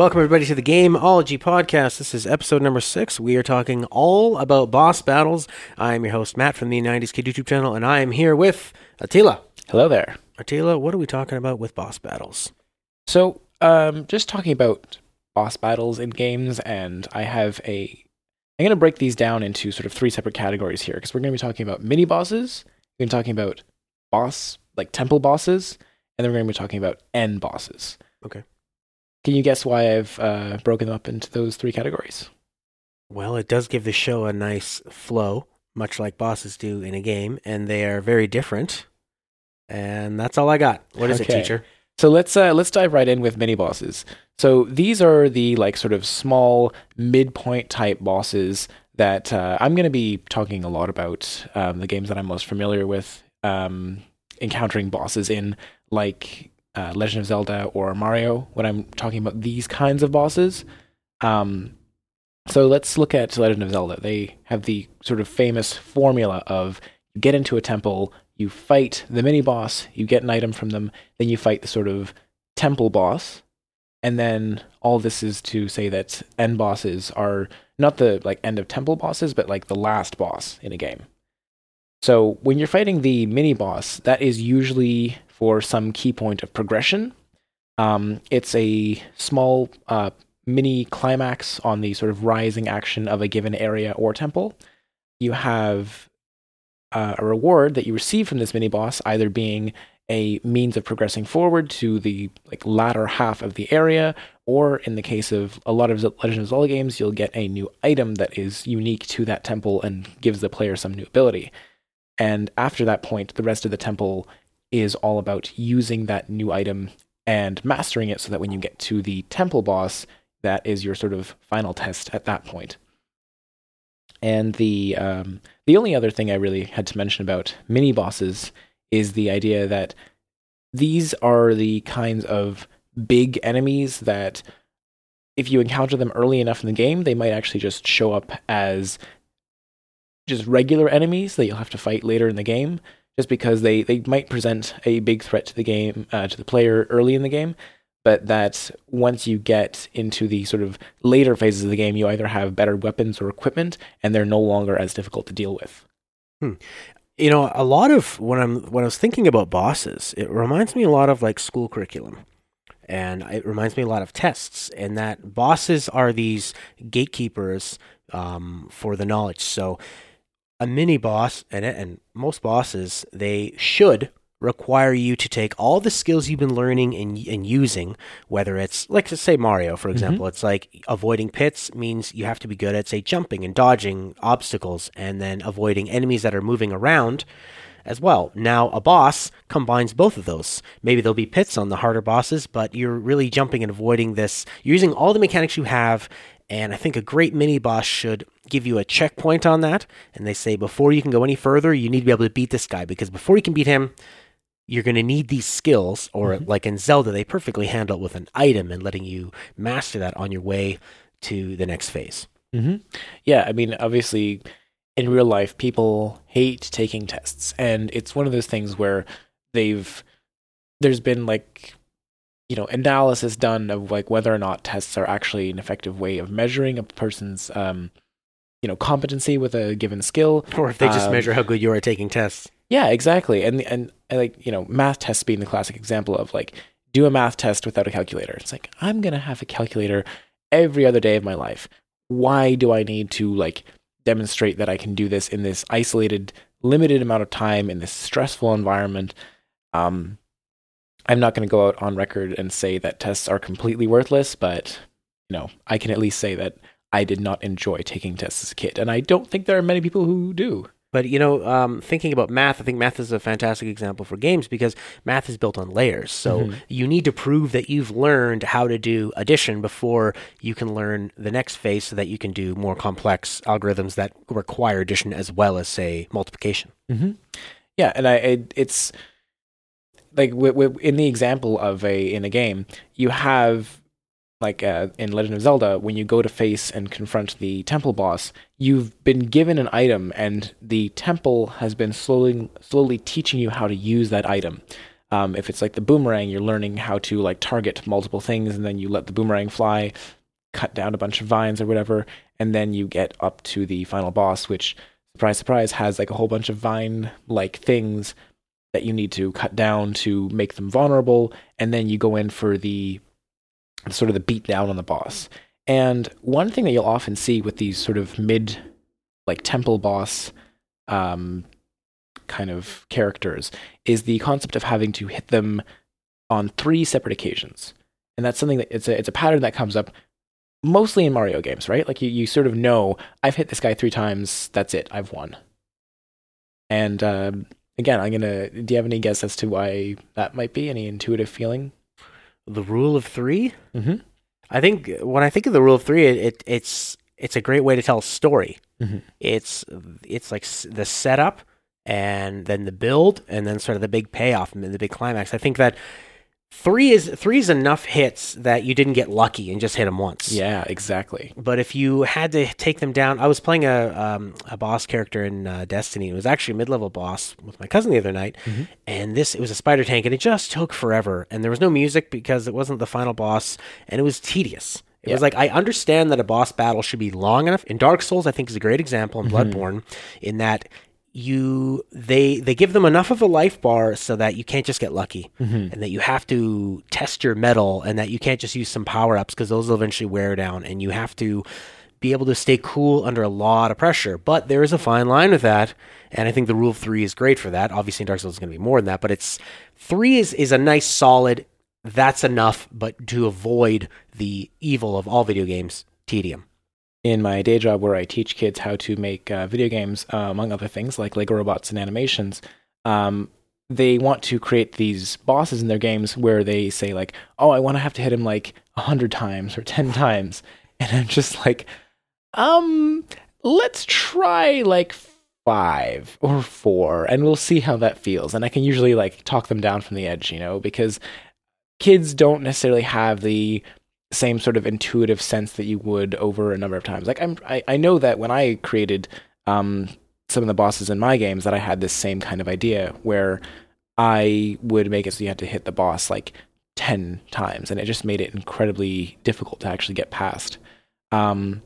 welcome everybody to the Gameology podcast. This is episode number six. We are talking all about boss battles. I am your host Matt from the 90s Kid YouTube channel, and I am here with Attila. Hello there. Attila, what are we talking about with boss battles? So, um, just talking about boss battles in games, and I have a. I'm going to break these down into sort of three separate categories here because we're going to be talking about mini bosses, we're going to be talking about boss, like temple bosses, and then we're going to be talking about end bosses. Okay. Can you guess why I've uh, broken them up into those three categories? Well, it does give the show a nice flow, much like bosses do in a game, and they are very different. And that's all I got. What is Okay. it, teacher? So let's uh, let's dive right in with mini bosses. So these are the like sort of small midpoint type bosses that uh, I'm going to be talking a lot about. Um, the games that I'm most familiar with um, encountering bosses in, like uh, Legend of Zelda or Mario. When I'm talking about these kinds of bosses, um, so let's look at Legend of Zelda. They have the sort of famous formula of get into a temple, you fight the mini boss, you get an item from them, then you fight the sort of temple boss, and then all this is to say that end bosses are not the like end of temple bosses, but like the last boss in a game. So when you're fighting the mini boss, that is usually for some key point of progression. Um, it's a small uh, mini climax on the sort of rising action of a given area or temple. You have uh, a reward that you receive from this mini boss, either being a means of progressing forward to the like latter half of the area, or in the case of a lot of Legend of Zelda games, you'll get a new item that is unique to that temple and gives the player some new ability. And after that point, the rest of the temple is all about using that new item and mastering it so that when you get to the temple boss, that is your sort of final test at that point. And the um, the only other thing I really had to mention about mini bosses is the idea that these are the kinds of big enemies that if you encounter them early enough in the game, they might actually just show up as just regular enemies that you'll have to fight later in the game, just because they, they might present a big threat to the game, uh, to the player early in the game. But that once you get into the sort of later phases of the game, you either have better weapons or equipment, and they're no longer as difficult to deal with. You know, a lot of when I'm when I was thinking about bosses, it reminds me a lot of like school curriculum. And it reminds me a lot of tests, and that bosses are these gatekeepers um, for the knowledge. So, a mini boss, and and most bosses, they should require you to take all the skills you've been learning and, and using, whether it's like to say Mario, for mm-hmm. example, it's like avoiding pits means you have to be good at say jumping and dodging obstacles and then avoiding enemies that are moving around as well. Now a boss combines both of those. Maybe there'll be pits on the harder bosses, but you're really jumping and avoiding this. You're using all the mechanics you have and I think a great mini boss should give you a checkpoint on that. And they say before you can go any further, you need to be able to beat this guy because before you can beat him, you're going to need these skills, or like in Zelda, they perfectly handle it with an item and letting you master that on your way to the next phase. Mm-hmm. Yeah, I mean, obviously, in real life, people hate taking tests, and it's one of those things where they've there's been like you know analysis done of like whether or not tests are actually an effective way of measuring a person's um you know competency with a given skill. Or if they just Um, measure how good you are at taking tests. yeah exactly. And and and, like you know math tests being the classic example of like do a math test without a calculator. It's like i'm gonna have a calculator every other day of my life. Why do i need to like demonstrate that i can do this in this isolated limited amount of time in this stressful environment? Um i'm not going to go out on record and say that tests are completely worthless but you know i can at least say that i did not enjoy taking tests as a kid and i don't think there are many people who do But you know, um, thinking about math, I think math is a fantastic example for games because math is built on layers. So Mhm. you need to prove that you've learned how to do addition before you can learn the next phase, so that you can do more complex algorithms that require addition as well as say multiplication. Mm-hmm. Yeah, and I it, it's like w- w- in the example of a in a game, you have like uh, in Legend of Zelda, when you go to face and confront the temple boss, you've been given an item, and the temple has been slowly slowly teaching you how to use that item. Um, if it's like the boomerang, you're learning how to like target multiple things, and then you let the boomerang fly, cut down a bunch of vines or whatever, and then you get up to the final boss, which surprise, surprise, has like a whole bunch of vine like things that you need to cut down to make them vulnerable, and then you go in for the sort of the beat down on the boss. And one thing that you'll often see with these sort of mid, like temple boss, um, kind of characters is the concept of having to hit them on three separate occasions. And that's something that it's a it's a pattern that comes up mostly in Mario games, right? Like you, you sort of know I've hit this guy three times, that's it, I've won. And um, again, I'm gonna. Do you have any guess as to why that might be? Any intuitive feeling? The rule of 3 Mm-hmm. I think when I think of the rule of three, it, it it's it's a great way to tell a story. Mhm. It's it's like the setup and then the build and then sort of the big payoff and the big climax. I think that three is three is enough hits that you didn't get lucky and just hit them once. Yeah, exactly. But if you had to take them down, I was playing a um, a boss character in uh, Destiny. It was actually a mid level boss with my cousin the other night, Mhm. and this it was a spider tank, and it just took forever. And there was no music because it wasn't the final boss, and it was tedious. It was like I understand that a boss battle should be long enough. In Dark Souls, I think is a great example in Bloodborne, in that you they they give them enough of a life bar so that you can't just get lucky mm-hmm. and that you have to test your mettle and that you can't just use some power ups because those will eventually wear down and you have to be able to stay cool under a lot of pressure. But there is a fine line with that and i think the rule of three is great for that. Obviously in dark souls is going to be more than that but it's three is is a nice solid that's enough but to avoid the evil of all video games tedium in my day job where I teach kids how to make uh, video games, uh, among other things like Lego robots and animations, um, they want to create these bosses in their games where they say like, "Oh, I want to have to hit him like hundred times or ten times," and I'm just like, "Um, let's try like." Five or four, and we'll see how that feels. And I can usually like talk them down from the edge, you know, because kids don't necessarily have the same sort of intuitive sense that you would over a number of times. Like I'm, I, I know that when I created um, some of the bosses in my games, that I had this same kind of idea where I would make it so you had to hit the boss like ten times, and it just made it incredibly difficult to actually get past. Um,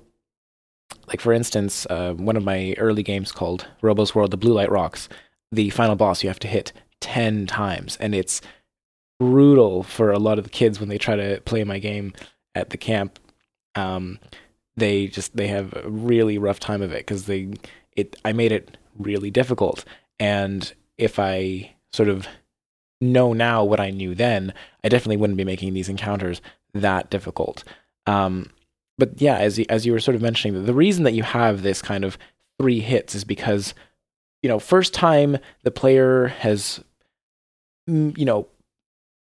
like for instance, uh, one of my early games called Robo's World: The Blulite Rocks. The final boss you have to hit ten times, and it's brutal for a lot of the kids when they try to play my game at the camp. Um, they just they have a really rough time of it because they it I made it really difficult, and if I sort of know now what I knew then, I definitely wouldn't be making these encounters that difficult. Um, but yeah, as you, as you were sort of mentioning, the reason that you have this kind of three hits is because you know first time the player has mm, you know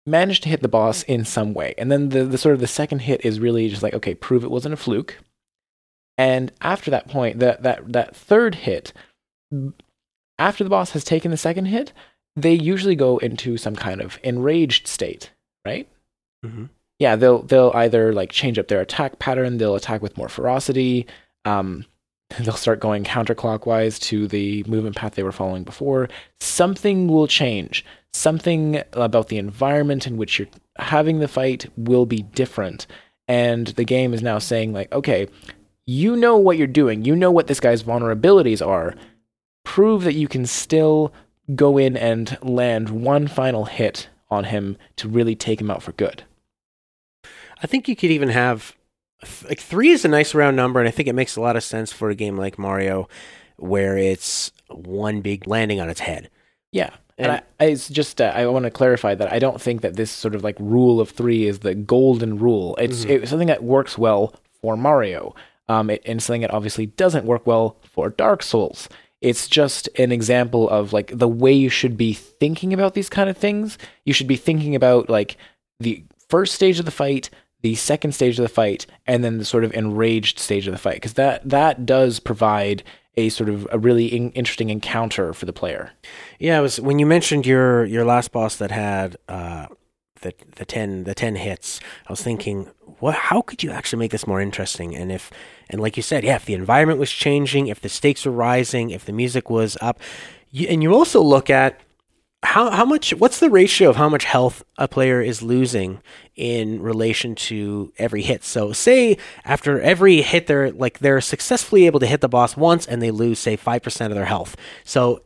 managed to hit the boss in some way. And then the, the sort of the second hit is really just like, okay, prove it wasn't a fluke. And after that point, that that that third hit, after the boss has taken the second hit, they usually go into some kind of enraged state, right? mm-hmm. Yeah, they'll they'll either like change up their attack pattern, they'll attack with more ferocity, um, they'll start going counterclockwise to the movement path they were following before. Something will change. Something about the environment in which you're having the fight will be different. And the game is now saying, like, okay, you know what you're doing. You know what this guy's vulnerabilities are. Prove that you can still go in and land one final hit on him to really take him out for good. I think you could even have like three is a nice round number, and I think it makes a lot of sense for a game like Mario, where it's one big landing on its head. Yeah. And, I, I, it's just uh, I want to clarify that I don't think that this sort of like rule of three is the golden rule. It's, Mhm. it's something that works well for Mario, um, it, and something that obviously doesn't work well for Dark Souls. It's just an example of like the way you should be thinking about these kind of things. You should be thinking about like the first stage of the fight, the second stage of the fight, and then the sort of enraged stage of the fight, because that that does provide a sort of a really in- interesting encounter for the player. Yeah, it was when you mentioned your your last boss that had uh, the the ten the ten hits. I was thinking, what? How could you actually make this more interesting? And if and like you said, yeah, if the environment was changing, if the stakes were rising, if the music was up, you, and you also look at how how much what's the ratio of how much health a player is losing in relation to every hit? So say after every hit they're like they're successfully able to hit the boss once and they lose say 5% of their health. So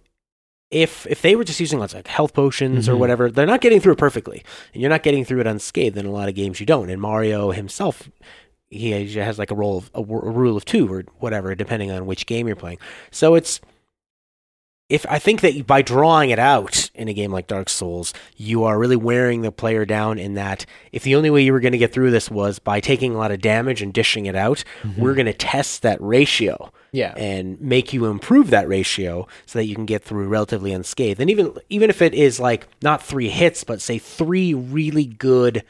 if if they were just using lots of like health potions or Mhm. whatever they're not getting through it perfectly. And you're not getting through it unscathed in a lot of games you don't. And mario himself he has like a roll of a, a rule of two or whatever depending on which game you're playing. So it's if I think that by drawing it out in a game like Dark Souls, you are really wearing the player down in that if the only way you were going to get through this was by taking a lot of damage and dishing it out, mm-hmm. we're going to test that ratio Yeah. and make you improve that ratio so that you can get through relatively unscathed. And even even if it is like not three hits, but say three really good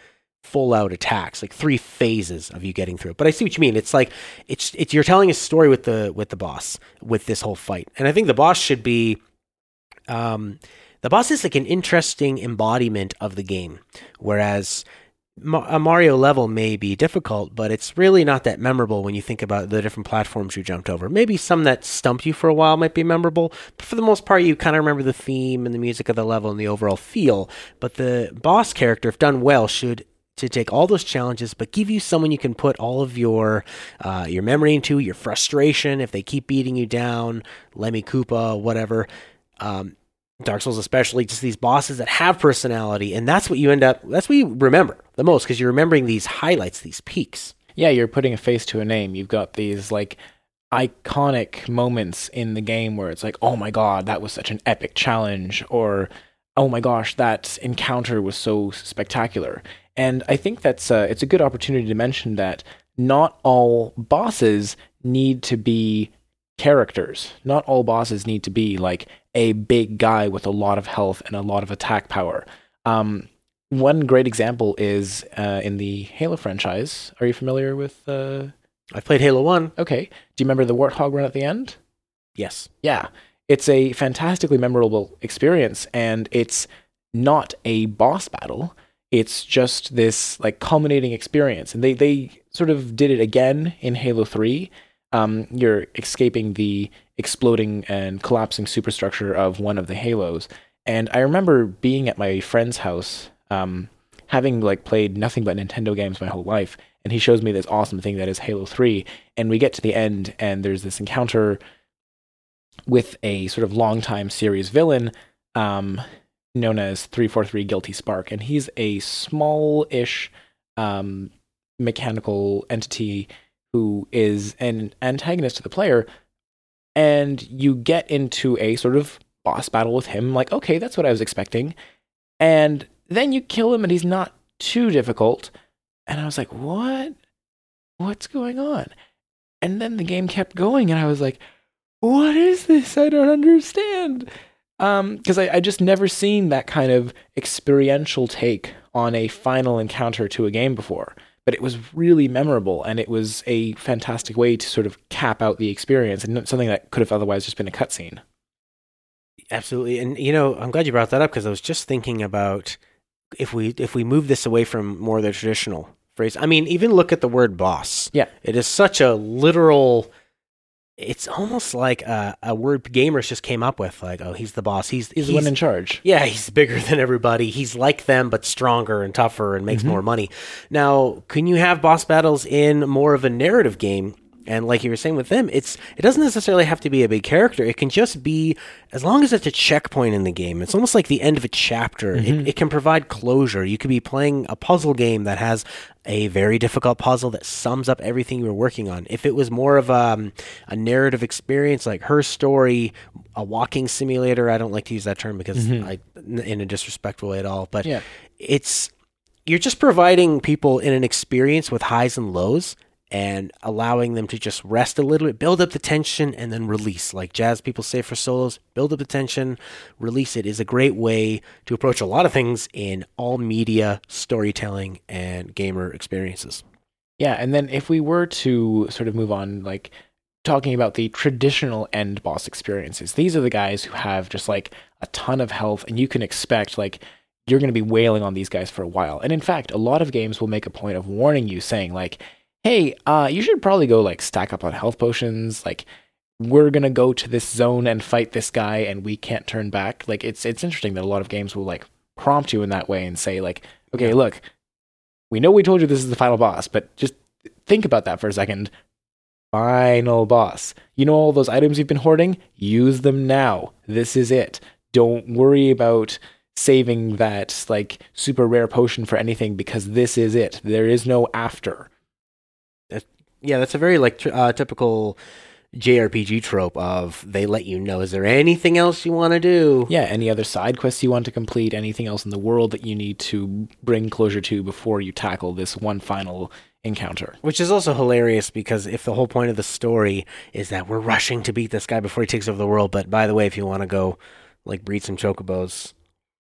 full out attacks, like three phases of you getting through it. But I see what you mean. It's like it's it's you're telling a story with the with the boss with this whole fight, and I think the boss should be. Um, the boss is like an interesting embodiment of the game, whereas a Mario level may be difficult, but it's really not that memorable when you think about the different platforms you jumped over. Maybe some that stumped you for a while might be memorable, but for the most part, you kind of remember the theme and the music of the level and the overall feel. But the boss character, if done well, should to take all those challenges, but give you someone you can put all of your uh, your memory into, your frustration. If they keep beating you down, Lemmy Koopa, whatever. Um, Dark Souls, especially, just these bosses that have personality, and that's what you end up. That's what you remember the most because you're remembering these highlights, these peaks. yeah, you're putting a face to a name. You've got these like iconic moments in the game where it's like, oh my god, that was such an epic challenge, or oh my gosh, that encounter was so spectacular. And I think that's uh, it's a good opportunity to mention that not all bosses need to be characters. Not all bosses need to be like a big guy with a lot of health and a lot of attack power. Um, one great example is uh, in the Halo franchise. Are you familiar with? Uh... I've played Halo One. Okay, do you remember the Warthog run at the end? Yes, Yeah, it's a fantastically memorable experience, and it's not a boss battle. It's just this like culminating experience, and they they sort of did it again in Halo Three. Um, you're escaping the exploding and collapsing superstructure of one of the Halos, and I remember being at my friend's house, um, having like played nothing but Nintendo games my whole life, and he shows me this awesome thing that is Halo Three, and we get to the end, and there's this encounter with a sort of longtime series villain um, known as 343 Guilty Spark. And he's a small ish um, mechanical entity who is an antagonist to the player. And you get into a sort of boss battle with him. Like, okay, that's what I was expecting. And then you kill him, and he's not too difficult. And I was like, what? What's going on? And then the game kept going, and I was like, what is this? I don't understand. Um, because I, I just never seen that kind of experiential take on a final encounter to a game before. But it was really memorable, and it was a fantastic way to sort of cap out the experience, and something that could have otherwise just been a cutscene. absolutely. And you know, I'm glad you brought that up because I was just thinking about if we if we move this away from more of the traditional phrase. I mean, even look at the word boss. Yeah. it is such a literal. It's almost like a, a word gamers just came up with. Like, oh, he's the boss. He's He's the one in charge. Yeah, he's bigger than everybody. He's like them, but stronger and tougher and makes Mhm. more money. Now, can you have boss battles in more of a narrative game? And like you were saying with them, it's it doesn't necessarily have to be a big character. It can just be as long as it's a checkpoint in the game. It's almost like the end of a chapter. It, it can provide closure. You could be playing a puzzle game that has a very difficult puzzle that sums up everything you were working on. If it was more of um, a narrative experience, like her story, a walking simulator, I don't like to use that term because I, in a disrespectful way at all, but Yeah. it's you're just providing people in an experience with highs and lows and allowing them to just rest a little bit, build up the tension, and then release. Like jazz people say for solos, build up the tension, release it is a great way to approach a lot of things in all media, storytelling, and gamer experiences. Yeah, and then if we were to sort of move on, like talking about the traditional end boss experiences, these are the guys who have just like a ton of health, and you can expect like you're going to be wailing on these guys for a while. And in fact, a lot of games will make a point of warning you, saying like, "Hey, uh, you should probably go like stack up on health potions. Like, we're gonna go to this zone and fight this guy and we can't turn back. Like it's it's interesting that a lot of games will like prompt you in that way and say like, okay, Yeah. look, we know we told you this is the final boss, but just think about that for a second. Final boss. You know all those items you've been hoarding? Use them now. This is it. Don't worry about saving that like super rare potion for anything because this is it. There is no after. Yeah, that's a very like tr- uh, typical JRPG trope of they let you know is there anything else you want to do? Yeah, any other side quests you want to complete, anything else in the world that you need to bring closure to before you tackle this one final encounter. Which is also hilarious because if the whole point of the story is that we're rushing to beat this guy before he takes over the world, but by the way, if you want to go like breed some chocobos,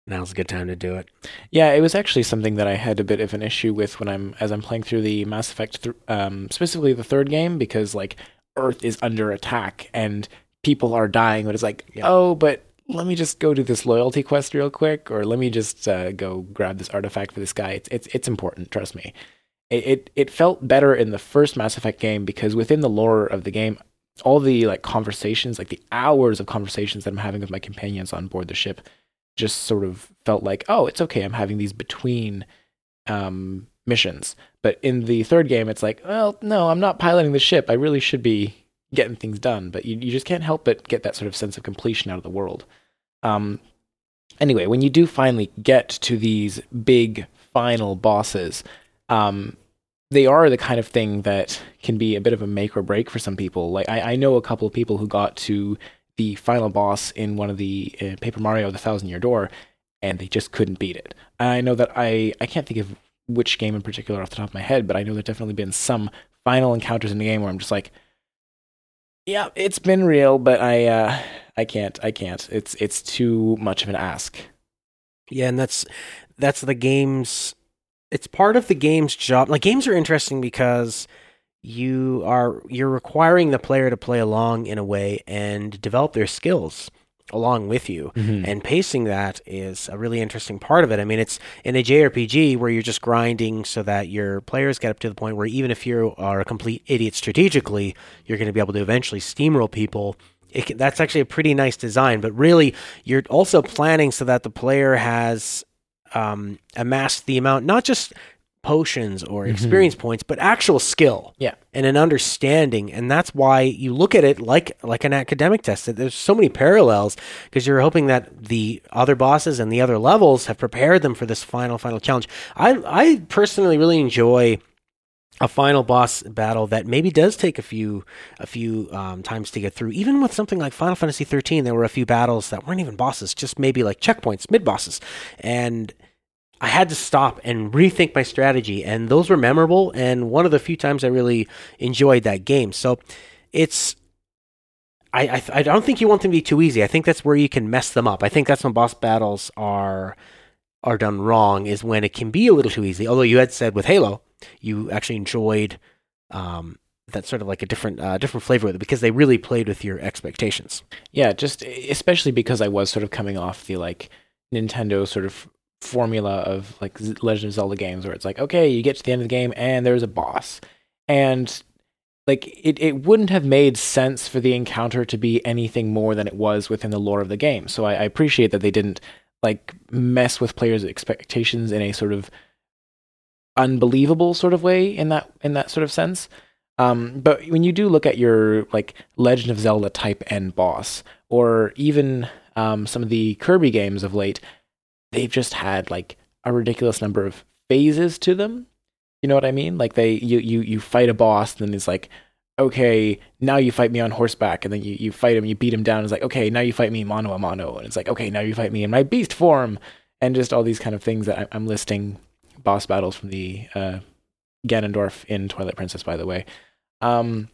now's a good time to do it. Yeah, it was actually something that I had a bit of an issue with when I'm as I'm playing through the Mass Effect, th- um, specifically the third game, because like Earth is under attack and people are dying, but it's like, Yeah. oh, but let me just go do this loyalty quest real quick, or let me just uh, go grab this artifact for this guy. It's it's it's important, trust me. It, it it felt better in the first Mass Effect game because within the lore of the game, all the like conversations, like the hours of conversations that I'm having with my companions on board the ship, just sort of felt like, oh, it's okay. I'm having these between um, missions. But in the third game, it's like, well, no, I'm not piloting the ship. I really should be getting things done. But you, you just can't help but get that sort of sense of completion out of the world. Um, anyway, when you do finally get to these big final bosses, um, they are the kind of thing that can be a bit of a make or break for some people. Like I, I know a couple of people who got to the final boss in one of the uh, Paper Mario: The Thousand Year Door, and they just couldn't beat it. I know that I I can't think of which game in particular off the top of my head, but I know there's definitely been some final encounters in the game where I'm just like, yeah, it's been real, but I uh, I can't I can't. It's it's too much of an ask. Yeah, and that's that's the game's it's part of the game's job. Like games are interesting because you are you're requiring the player to play along in a way and develop their skills along with you. And pacing that is a really interesting part of it. I mean, it's in a JRPG where you're just grinding so that your players get up to the point where even if you are a complete idiot strategically, you're going to be able to eventually steamroll people. It can, that's actually a pretty nice design, but really, you're also planning so that the player has um, amassed the amount, not just potions or experience points, but actual skill Yeah. and an understanding and that's why you look at it like like an academic test that there's so many parallels because you're hoping that the other bosses and the other levels have prepared them for this final final challenge i i personally really enjoy a final boss battle that maybe does take a few a few um, times to get through. Even with something like Final Fantasy 13, there were a few battles that weren't even bosses, just maybe like checkpoints, mid bosses, and I had to stop and rethink my strategy, and those were memorable. And one of the few times I really enjoyed that game. So it's. I, I, I don't think you want them to be too easy. I think that's where you can mess them up. I think that's when boss battles are are done wrong is when it can be a little too easy. Although you had said with Halo, you actually enjoyed um, that sort of like a different uh, different flavor with it because they really played with your expectations. Yeah, just especially because I was sort of coming off the like Nintendo sort of formula of like Legend of Zelda games where it's like, okay, you get to the end of the game and there's a boss. And like it, it wouldn't have made sense for the encounter to be anything more than it was within the lore of the game. So I, I appreciate that they didn't like mess with players' expectations in a sort of unbelievable sort of way in that in that sort of sense. Um, but when you do look at your like Legend of Zelda type end boss, or even um, some of the Kirby games of late, they've just had like a ridiculous number of phases to them. You know what I mean? Like they you you you fight a boss, and then it's like, okay, now you fight me on horseback, and then you, you fight him, you beat him down. It's like, okay, now you fight me mano a mano, and it's like, okay, now you fight me in my beast form, and just all these kind of things that I, I'm listing boss battles from the uh, Ganondorf in Twilight Princess, by the way. Um,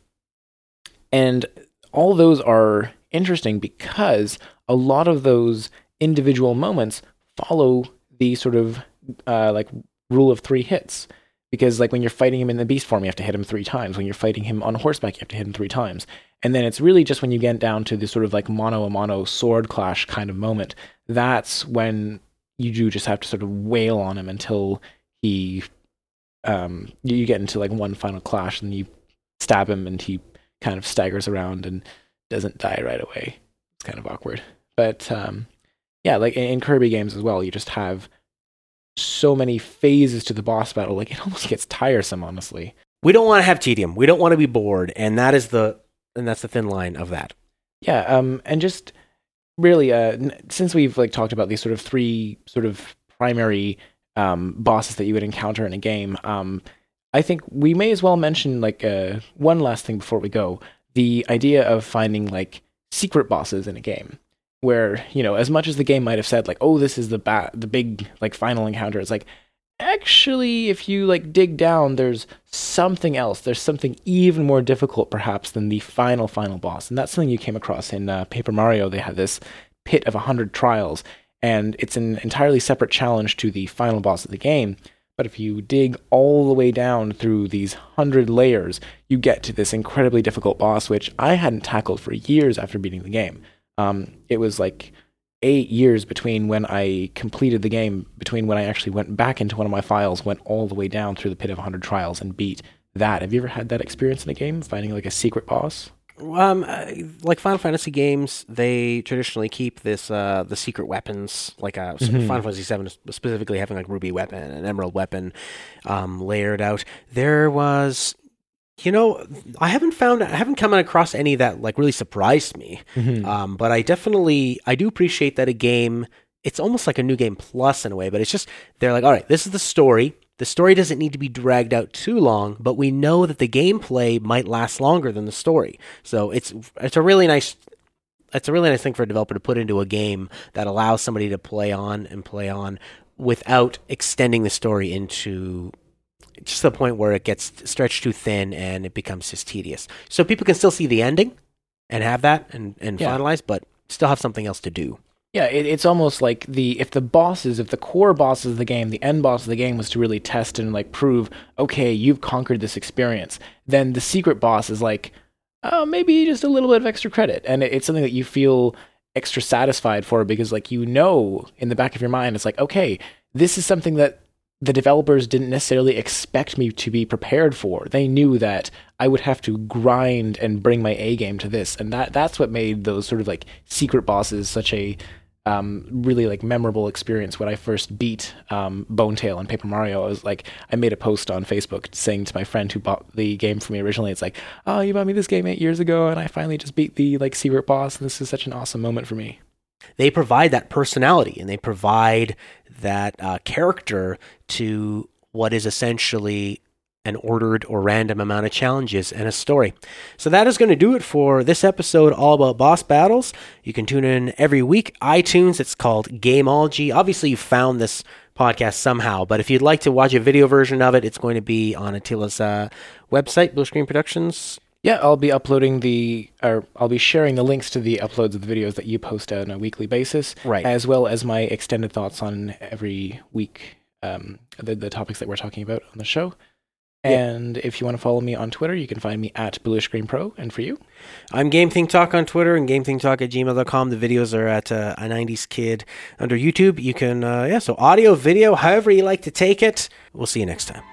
and all those are interesting because a lot of those individual moments follow the sort of uh, like rule of three hits. Because like when you're fighting him in the beast form, you have to hit him three times. When you're fighting him on horseback, you have to hit him three times. And then it's really just when you get down to the sort of like mono a mono sword clash kind of moment, that's when you do just have to sort of wail on him until he um you get into like one final clash and you stab him and he kind of staggers around and doesn't die right away. It's kind of awkward. But um, yeah, like in, Kirby games as well, you just have so many phases to the boss battle. Like it almost gets tiresome, honestly. We don't want to have tedium. We don't want to be bored, and that is the and that's the thin line of that. Yeah, um, and just really, uh, n- since we've like talked about these sort of three sort of primary um, bosses that you would encounter in a game, um, I think we may as well mention like uh, one last thing before we go: the idea of finding like secret bosses in a game, where you know, as much as the game might have said like, "Oh, this is the ba- the big like final encounter," it's like actually if you like dig down there's something else. There's something even more difficult perhaps than the final final boss. And that's something you came across in uh, paper mario. They had this pit of 100 trials and it's an entirely separate challenge to the final boss of the game. But if you dig all the way down through these 100 layers you get to this incredibly difficult boss which i hadn't tackled for years after beating the game um, it was like eight years between when I completed the game, between when I actually went back into one of my files, went all the way down through the pit of 100 trials and beat that. Have you ever had that experience in a game, finding like a secret boss? Um, uh, like Final Fantasy games, they traditionally keep this uh the secret weapons, like uh, s- Final Fantasy Seven specifically having like ruby weapon and emerald weapon, um, layered out. There was, you know, I haven't found, I haven't come across any that like really surprised me. Um, but I definitely, I do appreciate that a game. It's almost like a new game plus in a way, but it's just they're like, all right, this is the story. The story doesn't need to be dragged out too long, but we know that the gameplay might last longer than the story. So it's it's a really nice it's a really nice thing for a developer to put into a game that allows somebody to play on and play on without extending the story into just the point where it gets stretched too thin and it becomes just tedious. So people can still see the ending and have that and, and Yeah. finalize, but still have something else to do. Yeah, it, it's almost like the if the bosses, if the core bosses of the game, the end boss of the game was to really test and like prove, okay, you've conquered this experience, then the secret boss is like, oh, maybe just a little bit of extra credit, and it, it's something that you feel extra satisfied for because like you know in the back of your mind, it's like, okay, this is something that the developers didn't necessarily expect me to be prepared for. They knew that I would have to grind and bring my A game to this, and that that's what made those sort of like secret bosses such a um, really like memorable experience. When I first beat um, Bonetail and Paper Mario, I was like, I made a post on Facebook saying to my friend who bought the game for me originally, it's like, oh, you bought me this game eight years ago, and I finally just beat the like secret boss, and this is such an awesome moment for me. They provide that personality and they provide that uh, character to what is essentially an ordered or random amount of challenges and a story. So that is going to do it for this episode all about boss battles. You can tune in every week. iTunes, it's called Gameology. Obviously, you found this podcast somehow, but if you'd like to watch a video version of it, it's going to be on Attila's uh, website, Blue Screen Productions. Yeah, I'll be uploading the, or I'll be sharing the links to the uploads of the videos that you post on a weekly basis, Right. As well as my extended thoughts on every week, um, the, the topics that we're talking about on the show. Yeah. And if you want to follow me on Twitter, you can find me at Screen Pro. And for you, I'm Game Think Talk on Twitter and Game Think Talk at gmail.com. The videos are at uh, a 90s Kid under YouTube. You can, uh, yeah, so audio, video, however you like to take it. We'll see you next time.